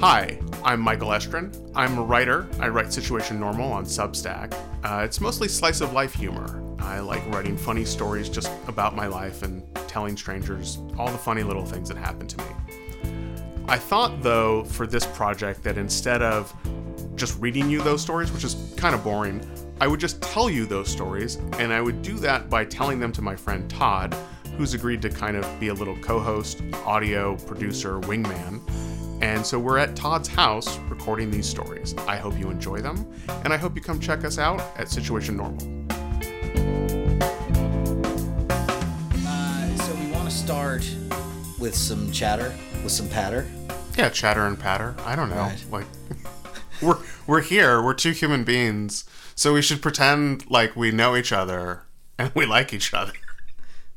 Hi, I'm Michael Estrin. I'm a writer. I write Situation Normal on Substack. Uh, it's mostly slice of life humor. I like writing funny stories just about my life and telling strangers all the funny little things that happen to me. I thought, though, for this project that instead of just reading you those stories, which is kind of boring, I would just tell you those stories, and I would do that by telling them to my friend Todd, who's agreed to kind of be a little co host, audio producer, wingman. And so we're at Todd's house recording these stories. I hope you enjoy them, and I hope you come check us out at Situation Normal. Uh, so we want to start with some chatter, with some patter. Yeah, chatter and patter. I don't know. Right. Like we're we're here. We're two human beings, so we should pretend like we know each other and we like each other.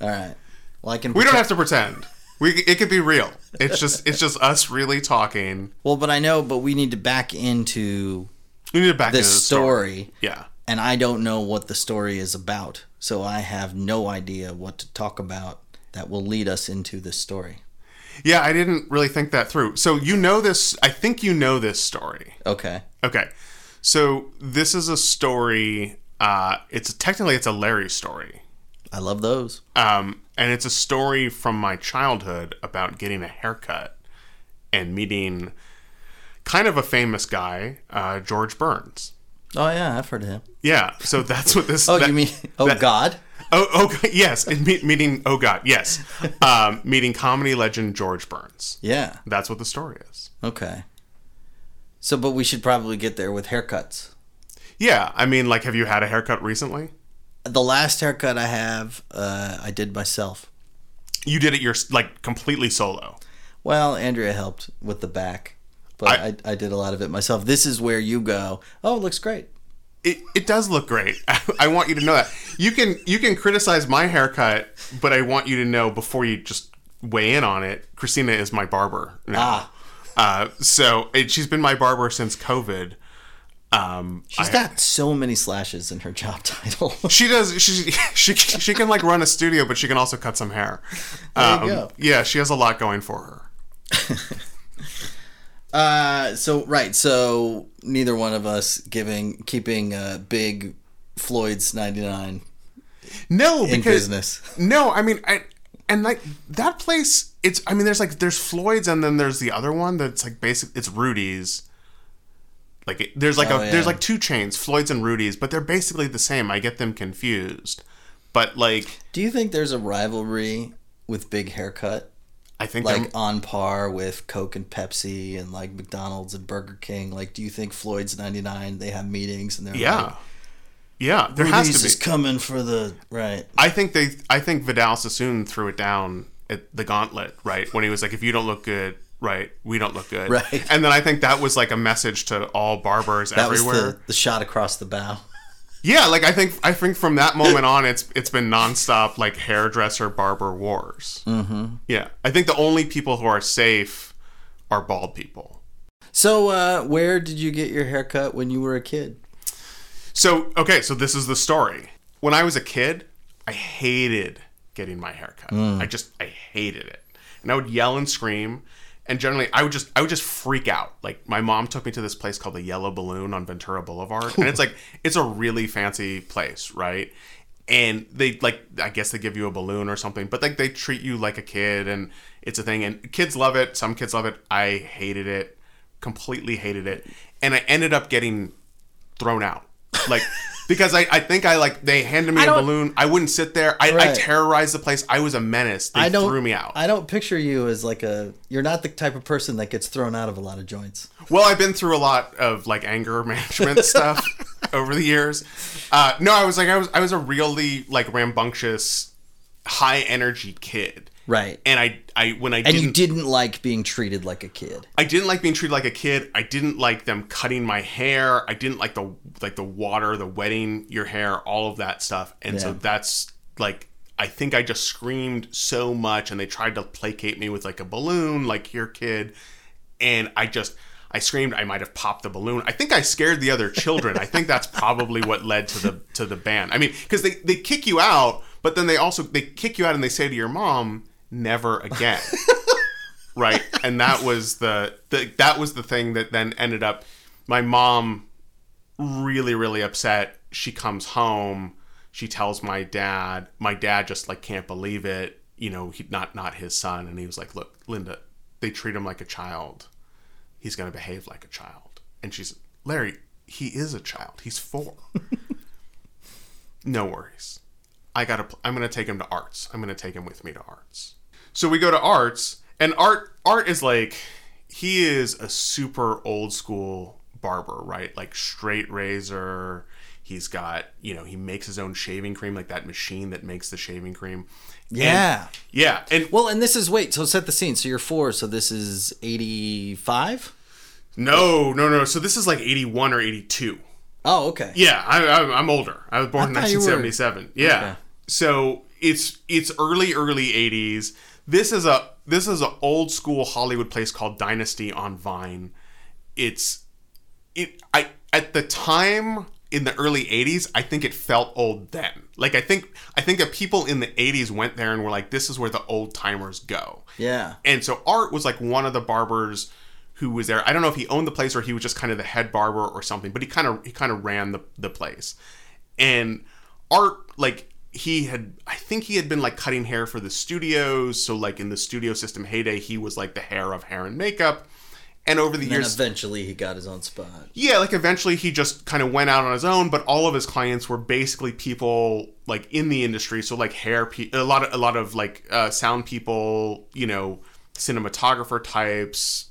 All right. Well, I can. We don't have to pretend. We it could be real. It's just it's just us really talking. Well, but I know, but we need to back into We need to back the into the story, Yeah. and I don't know what the story is about, so I have no idea what to talk about that will lead us into this story. Yeah, I didn't really think that through. So you know this I think you know this story. Okay. Okay. So this is a story uh it's technically it's a Larry story. I love those. Um, and it's a story from my childhood about getting a haircut and meeting kind of a famous guy, uh, George Burns. Oh yeah, I've heard of him. Yeah, so that's what this. Oh, that- you mean? Oh that- God. Oh, oh, yes, meet, meeting. Oh God, yes, um, meeting comedy legend George Burns. Yeah. That's what the story is. Okay. So, but we should probably get there with haircuts. Yeah, I mean, like, have you had a haircut recently? The last haircut I have, uh, I did myself. You did it your like completely solo. Well, Andrea helped with the back, but I, I- I, did a lot of it myself. This is where you go. Oh, it looks great. It, it does look great. I want you to know that. You can you can criticize my haircut, but I want you to know before you just weigh in on it. Christina is my barber. now. Ah. Uh, so it, she's been my barber since COVID. Um, She's I- got so many slashes in her job title. She does. She she she can like run a studio, but she can also cut some hair. Go. Yeah, she has a lot going for her. uh, so right, so neither one of us giving keeping uh, big Floyd's ninety nine No, in because business. no, I mean, I and like that place. It's. I mean, there's like there's Floyd's, and then there's the other one that's like basic. It's Rudy's. Like it, there's like Oh, a yeah. there's like two chains, Floyd's and Rudy's, but they're basically the same. I get them confused. But like, Do you think there's a rivalry with Big Haircut, I think like I'm- on par with Coke and Pepsi and like McDonald's and Burger King? Like, do you think Floyd's ninety nine they have meetings and they're yeah, like, yeah, there has Rudy's to be. is coming for the right. I think they I think Vidal Sassoon threw it down at the gauntlet, right? When he was like, if you don't look good, right, we don't look good. Right. And then I think that was like a message to all barbers That was the, the shot across the bow. Yeah, like I think I think from that moment on it's it's been nonstop like hairdresser barber wars. Mm-hmm. Yeah. I think the only people who are safe are bald people. So, uh, where did you get your haircut when you were a kid? So okay, so this is the story. When I was a kid, I hated getting my hair cut. I just I hated it. And I would yell and scream. And generally I would just I would just freak out. Like my mom took me to this place called the Yellow Balloon on Ventura Boulevard. And it's like it's a really fancy place, right? And they like I guess they give you a balloon or something, but like they treat you like a kid and it's a thing and kids love it, some kids love it. I hated it. Completely hated it. And I ended up getting thrown out. Like because I, I think I like they handed me I a balloon. I wouldn't sit there. I, I terrorized the place. I was a menace. They I don't threw me out. I don't picture you as like a. You're not the type of person that gets thrown out of a lot of joints. well, I've been through a lot of like anger management stuff over the years. Uh, no, I was like I was I was a really like rambunctious, high energy kid. Right. And I I when I And didn't you didn't like being treated like a kid. I didn't like being treated like a kid. I didn't like them cutting my hair. I didn't like the like the water, the wetting your hair, all of that stuff. And so that's like I think I just screamed so much and they tried to placate me with like a balloon, like your kid. And I just I screamed, I might have popped the balloon. I think I scared the other children. I think that's probably what led to the to the ban. I mean, because they, they kick you out, but then they also they kick you out and they say to your mom, never again. right? and that was the, the that was the thing that then ended up my mom really really upset. She comes home, she tells my dad. My dad just like can't believe it. You know, he not not his son, and he was like, "Look, Linda, they treat him like a child. He's gonna behave like a child." And she's Larry. He is a child. He's four. no worries. I gotta. I'm gonna take him to arts. I'm gonna take him with me to arts. So we go to arts, and art. Art is like he is a super old school barber, right? Like straight razor. He's got, you know, he makes his own shaving cream, like that machine that makes the shaving cream. Yeah. And, yeah. And well, and this is wait, so set the scene. So you're four, so this is eighty five? No, no, no. So this is like eighty one or eighty two. Oh, okay. Yeah, I, I'm older. I was born in I thought you were- 1977. Yeah. Okay. So it's it's early early 80s. This is a this is an old school Hollywood place called Dynasty on Vine. It's it I at the time in the early 80s, I think it felt old then. Like I think I think that people in the 80s went there and were like this is where the old timers go. Yeah. And so Art was like one of the barbers who was there. I don't know if he owned the place or he was just kind of the head barber or something, but he kind of he kind of ran the the place. And Art like he had I think he had been like cutting hair for the studios, so like in the studio system heyday, he was like the hair of hair and makeup. And over the And years eventually he got his own spot. yeah, like eventually he just kind of went out on his own, but all of his clients were basically people like in the industry, so like hair, pe- a lot of a lot of like uh, sound people, you know, cinematographer types,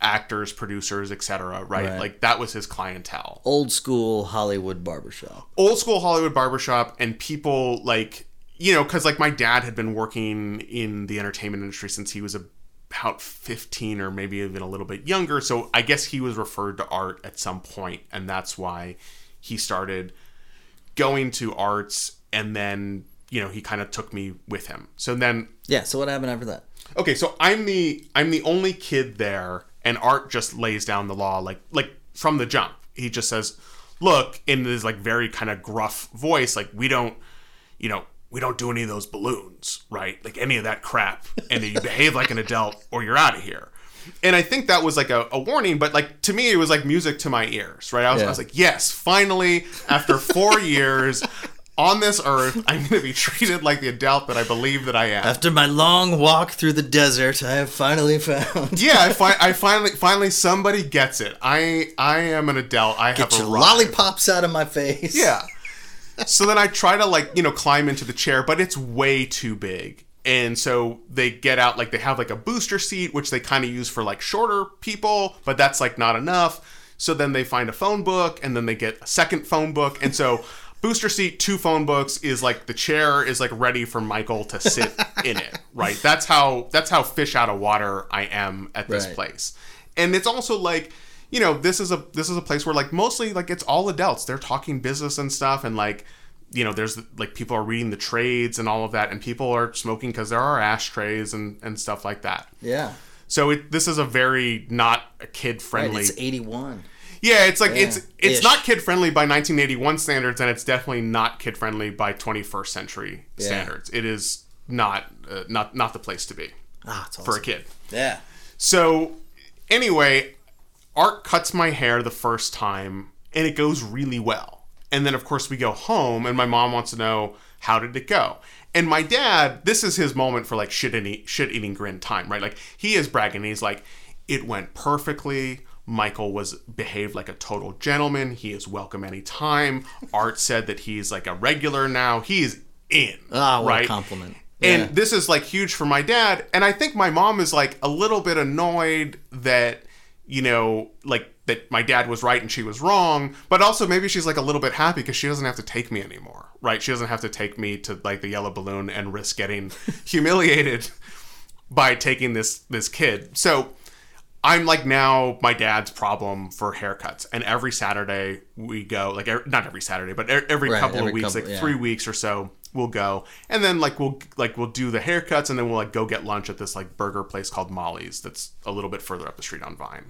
actors, producers, etc. Right? Right. like that was his clientele. Old school Hollywood barbershop. Old school Hollywood barbershop and people like you know, because like my dad had been working in the entertainment industry since he was about 15 or maybe even a little bit younger. So I guess he was referred to art at some point, and that's why he started going to arts. And then, you know, he kind of took me with him. So then Yeah, so what happened after that? okay so i'm the i'm the only kid there and art just lays down the law like like from the jump. He just says look in this like very kind of gruff voice like we don't you know we don't do any of those balloons right? Like any of that crap. And you behave like an adult or you're out of here. And i think that was like a, a warning but like to me it was like music to my ears right? I was, I was like yes finally after four years on this earth i'm going to be treated like the adult that i believe that i am After my long walk through the desert, I have finally found. yeah, I, fi- I finally finally somebody gets it. I I am an adult. I have Get your arrived. lollipops out of my face. Yeah. so then I try to like you know climb into the chair, but it's way too big. And so they get out like they have like a booster seat, which they kind of use for like shorter people, but that's like not enough. So then they find a phone book, and then they get a second phone book, and so booster seat, two phone books is like the chair is like ready for Michael to sit in it, right? That's how that's how fish out of water I am at this Right. place, and it's also like you know this is a this is a place where like mostly like it's all adults they're talking business and stuff and like you know there's like people are reading the trades and all of that and people are smoking because there are ashtrays and and stuff like that Yeah. so it this is a very not a kid Right, friendly it's 81. Yeah it's like it's Yeah. it's Ish. not kid friendly by 1981 standards and it's definitely not kid friendly by 21st century Yeah. standards it is not uh, not not the place to be Ah, it's for a kid Yeah. so, anyway, Art cuts my hair the first time, and it goes really well. And then, of course, we go home, and my mom wants to know how did it go. And my dad, this is his moment for like shit eating, shit eating grin time, right? Like he is bragging. He's like, it went perfectly. Michael was behaved like a total gentleman. He is welcome anytime. Art said that he's like a regular now. He is in. Ah, what right? a compliment. And Yeah. this is like huge for my dad. And I think my mom is like a little bit annoyed that, you know, like that my dad was right and she was wrong. But also maybe she's like a little bit happy because she doesn't have to take me anymore, right? She doesn't have to take me to like the yellow balloon and risk getting humiliated by taking this this kid. So I'm like now my dad's problem for haircuts, and every Saturday we go like er, not every Saturday, but e- every Right, couple every of weeks, couple- like yeah. three weeks or so, we'll go, and then like we'll like we'll do the haircuts, and then we'll like go get lunch at this like burger place called Molly's that's a little bit further up the street on Vine.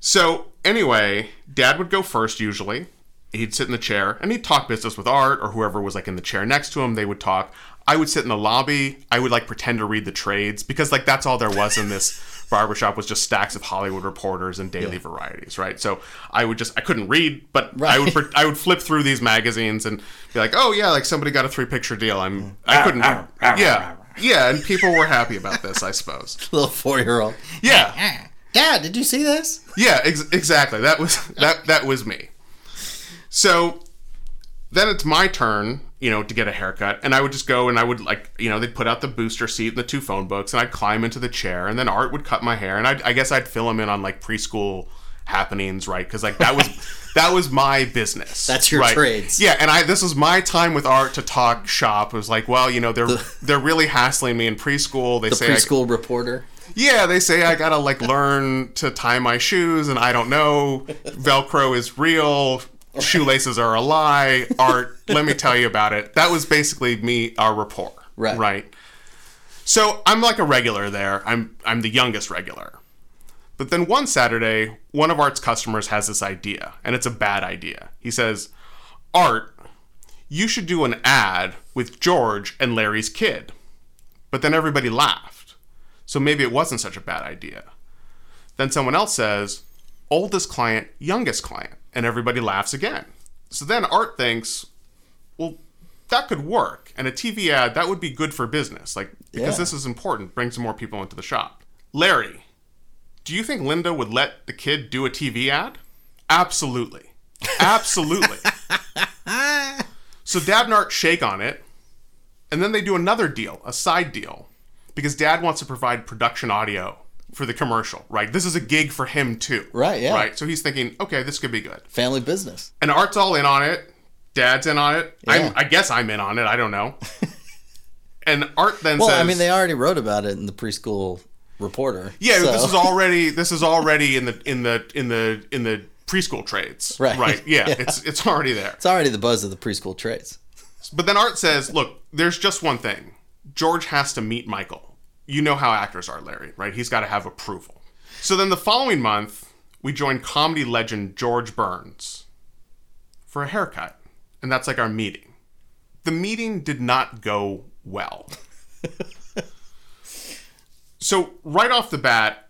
So anyway, Dad would go first usually. He'd sit in the chair and he'd talk business with Art or whoever was like in the chair next to him. They would talk. I would sit in the lobby. I would like pretend to read the trades because like that's all there was in this barbershop was just stacks of Hollywood reporters and daily varieties, right? So I would just I couldn't read, but I would I would flip through these magazines and be like, oh yeah, like somebody got a three picture deal. I'm I couldn't yeah yeah, and people were happy about this, I suppose. Little four year old. Yeah, Dad, did you see this? yeah, ex- exactly. That was that that was me. So then it's my turn, you know, to get a haircut, and I would just go and I would like, you know, they'd put out the booster seat and the two phone books, and I'd climb into the chair, and then Art would cut my hair, and I'd, I guess I'd fill him in on like preschool happenings, right? Because like that was that was my business. That's your right? trades. Yeah, and I this was my time with Art to talk shop. It was like, well, you know, they're they're really hassling me in preschool. They The say I, preschool reporter. yeah, they say I gotta like learn to tie my shoes, and I don't know. Velcro is real. Shoelaces are a lie. Art, let me tell you about it. That was basically me, our rapport. Right. Right. So I'm like a regular there. I'm I'm the youngest regular. But then one Saturday, one of Art's customers has this idea, and it's a bad idea. He says, Art, you should do an ad with George and Larry's kid. But then everybody laughed. So maybe it wasn't such a bad idea. Then someone else says, oldest client, youngest client, and everybody laughs again. So then Art thinks, well, that could work. And a TV ad, that would be good for business. Like, because Yeah. this is important, brings more people into the shop. Larry, do you think Linda would let the kid do a TV ad? Absolutely. Absolutely. so Dad and Art shake on it, and then they do another deal, a side deal, because Dad wants to provide production audio for the commercial, right? This is a gig for him too. Right, yeah. Right. So he's thinking, okay, this could be good. Family business. And Art's all in on it. Dad's in on it. Yeah. I'm, I guess I'm in on it. I don't know. and Art then says Well, says, I mean, they already wrote about it in the preschool reporter. Yeah, so- this is already this is already in the in the in the in the preschool trades. Right. Right. Yeah, Yeah. it's it's already there. It's already the buzz of the preschool trades. But then Art says, "Look, there's just one thing. George has to meet Michael. You know how actors are, Larry, right? He's got to have approval." So then the following month, we joined comedy legend George Burns for a haircut, and that's like our meeting. The meeting did not go well. so right off the bat,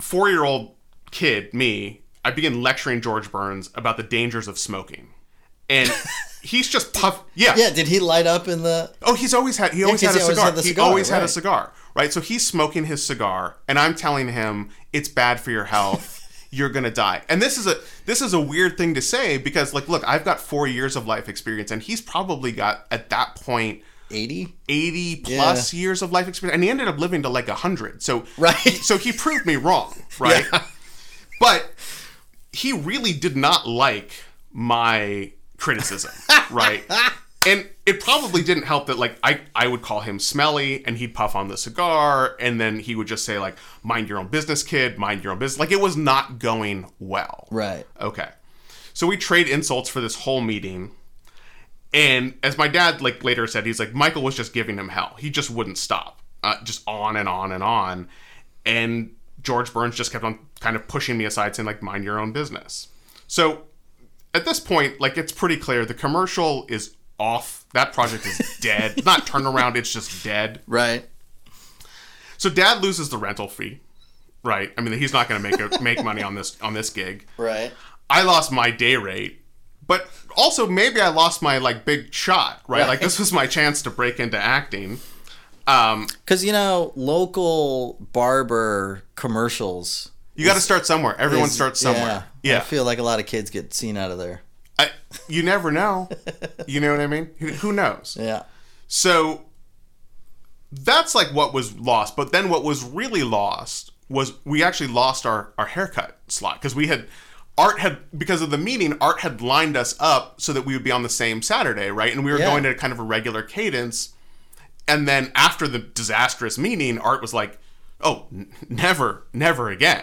four-year-old kid, me, I begin lecturing George Burns about the dangers of smoking. And he's just puff. Yeah. Yeah, did he light up in the? Oh, he's always had. He always 'cause had a he always cigar. had the He cigar, always had a cigar, right? So he's smoking his cigar, and I'm telling him it's bad for your health. You're gonna die. And this is a this is a weird thing to say because, like, look, I've got four years of life experience, and he's probably got at that point 80 80 plus years of life experience, and he ended up living to like hundred. So Right. So he proved me wrong, right? Yeah. But he really did not like my criticism, right? And it probably didn't help that like I, I would call him smelly and he'd puff on the cigar and then he would just say like mind your own business kid mind your own business like it was not going well right Okay. So we trade insults for this whole meeting. And as my dad like later said, he's like Michael was just giving him hell. He just wouldn't stop. Uh, just on and on and on. And George Burns just kept on kind of pushing me aside saying like mind your own business. So at this point, like it's pretty clear the commercial is off. That project is dead. Not turnaround, it's just dead. right So dad loses the rental fee. Right? I mean, he's not going to make a, make money on this on this gig. right I lost my day rate, but also maybe I lost my like big shot, right? Right. Like this was my chance to break into acting. Um, because you know local barber commercials you got to start somewhere. Everyone is- starts somewhere. yeah, Yeah, i feel like a lot of kids get seen out of there I, you never know. You know what I mean? Who, who knows? yeah So that's like what was lost. But then what was really lost was we actually lost our, our haircut slot because we had Art had because of the meeting, Art had lined us up so that we would be on the same Saturday, right? And we were Yeah. going at kind of a regular cadence. And then after the disastrous meeting, Art was like, "Oh, n- never, never again.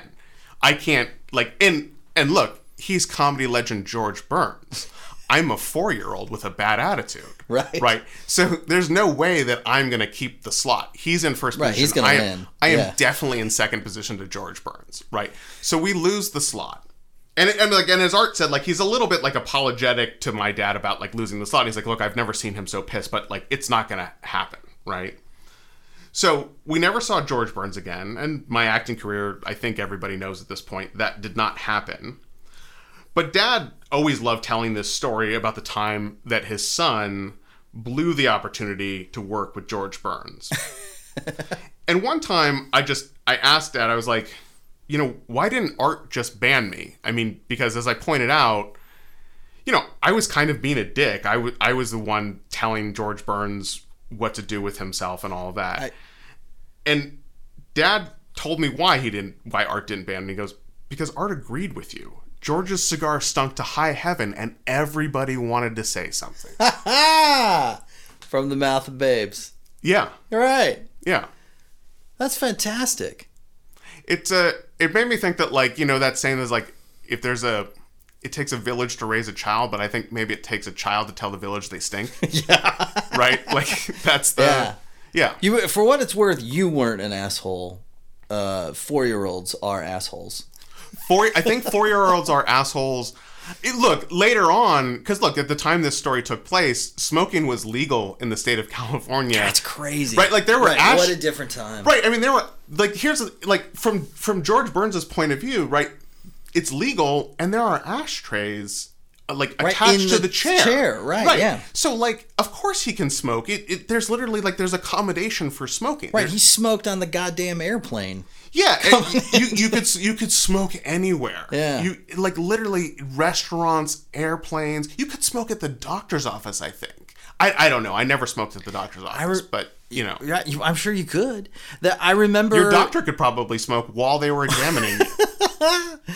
I can't like." And and look, he's comedy legend George Burns. I'm a four year old with a bad attitude. Right. Right. So there's no way that I'm going to keep the slot. He's in first position. Right, he's gonna I am, win. I am Yeah. definitely in second position to George Burns. Right. So we lose the slot. and, and like and as Art said, like he's a little bit like apologetic to my dad about like losing the slot. He's like, look, I've never seen him so pissed, but like it's not gonna happen, right? So we never saw George Burns again, and my acting career, I think everybody knows at this point, that did not happen. But Dad always loved telling this story about the time that his son blew the opportunity to work with George Burns. and one time, I just I asked Dad, I was like, you know, why didn't Art just ban me? I mean, because as I pointed out, you know, I was kind of being a dick. I, w- I was the one telling George Burns what to do with himself and all of that. I- and Dad told me why he didn't, why Art didn't ban me. He goes, because Art agreed with you. George's cigar stunk to high heaven, and everybody wanted to say something. From the mouth of babes. yeah, You're right. yeah. That's fantastic. It's a. It made me think that, like, you know, that saying is like, if there's a, it takes a village to raise a child, but I think maybe it takes a child to tell the village they stink. yeah. right? Like that's the. Yeah. Yeah. You, for what it's worth, you weren't an asshole. Uh, four-year-olds are assholes. Four. I think four-year-olds are assholes. It, look later on, because look at the time this story took place, smoking was legal in the state of California. That's crazy. Right, like, there were Right, ash- What a different time. Right. I mean, there were like here's like from from George Burns's point of view, right? It's legal, and there are ashtrays Uh, like Right, attached to the the chair. chair, right, yeah. So like, of course he can smoke. It, it there's literally like there's accommodation for smoking. Right, There's- he smoked on the goddamn airplane. yeah, you you could you could smoke anywhere. Yeah. You like literally restaurants, airplanes. You could smoke at the doctor's office. I think. I, I don't know. I never smoked at the doctor's office, re- but you know, Yeah, you- I'm sure you could. That I remember. your doctor could probably smoke while they were examining you.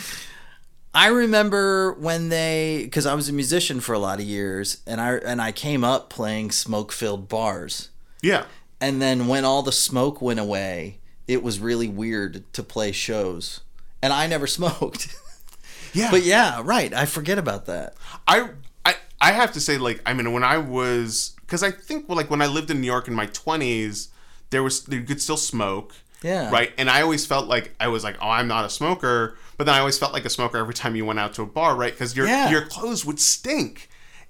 I remember when they, because I was a musician for a lot of years, and I and I came up playing smoke-filled bars, Yeah. and then when all the smoke went away, it was really weird to play shows, and I never smoked. Yeah. but yeah, right. I forget about that. I I I have to say, like, I mean, when I was, because I think, like, when I lived in New York in my twenties, there was you could still smoke. Yeah. Right. And I always felt like I was like, oh, I'm not a smoker, but then I always felt like a smoker every time you went out to a bar, right? Because your Yeah. your clothes would stink,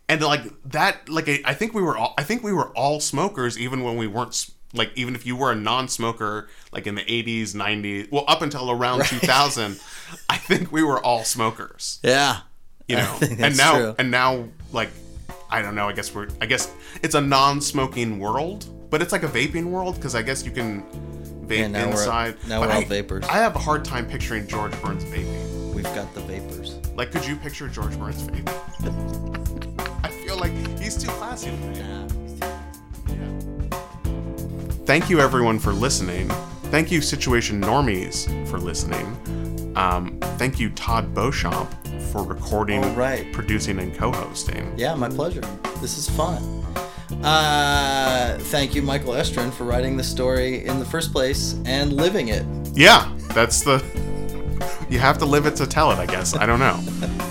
and like that, like I, think we were all, I think we were all smokers, even when we weren't. Like even if you were a non-smoker, like in the '80s, '90s, well, up until around 2000, I think we were all smokers Yeah. you know and now true. and now like i don't know i guess we're i guess it's a non-smoking world but it's like a vaping world because i guess you can vape Yeah, now we're- now but we're all I, vapors. i have a hard time picturing george burns vaping We've got the vapors. like could you picture george burns vaping i feel like he's too classy to Yeah. thank you everyone for listening thank you situation normies for listening um, thank you todd beauchamp for recording right. producing and co-hosting Yeah, my pleasure. This is fun. Uh, thank you, Michael Estrin, for writing the story in the first place and living it. Yeah, that's the. You have to live it to tell it, I guess. I don't know.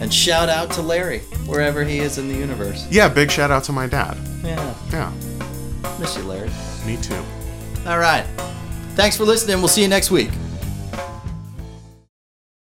And shout out to Larry, wherever he is in the universe. Yeah, big shout out to my dad. Yeah, Yeah, miss you, Larry. me too. All right. Thanks for listening. We'll see you next week.